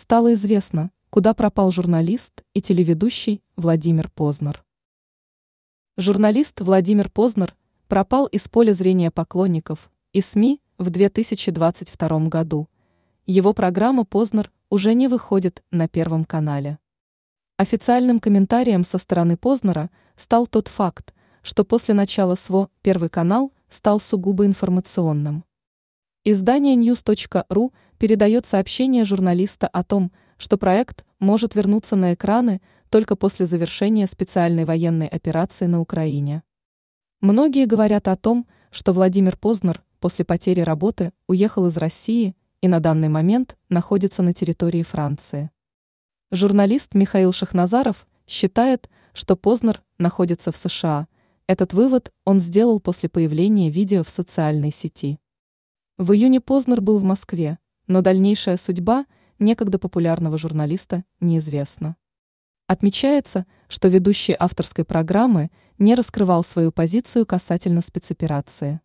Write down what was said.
стало известно, куда пропал журналист и телеведущий Владимир Познер. Журналист Владимир Познер пропал из поля зрения поклонников и СМИ в 2022 году. Его программа «Познер» уже не выходит на Первом канале. Официальным комментарием со стороны Познера стал тот факт, что после начала СВО Первый канал стал сугубо информационным. Издание news.ru передает сообщение журналиста о том, что проект может вернуться на экраны только после завершения специальной военной операции на Украине. Многие говорят о том, что Владимир Познер после потери работы уехал из России и на данный момент находится на территории Франции. Журналист Михаил Шахназаров считает, что Познер находится в США. Этот вывод он сделал после появления видео в социальной сети. В июне Познер был в Москве, но дальнейшая судьба некогда популярного журналиста неизвестна. Отмечается, что ведущий авторской программы не раскрывал свою позицию касательно спецоперации.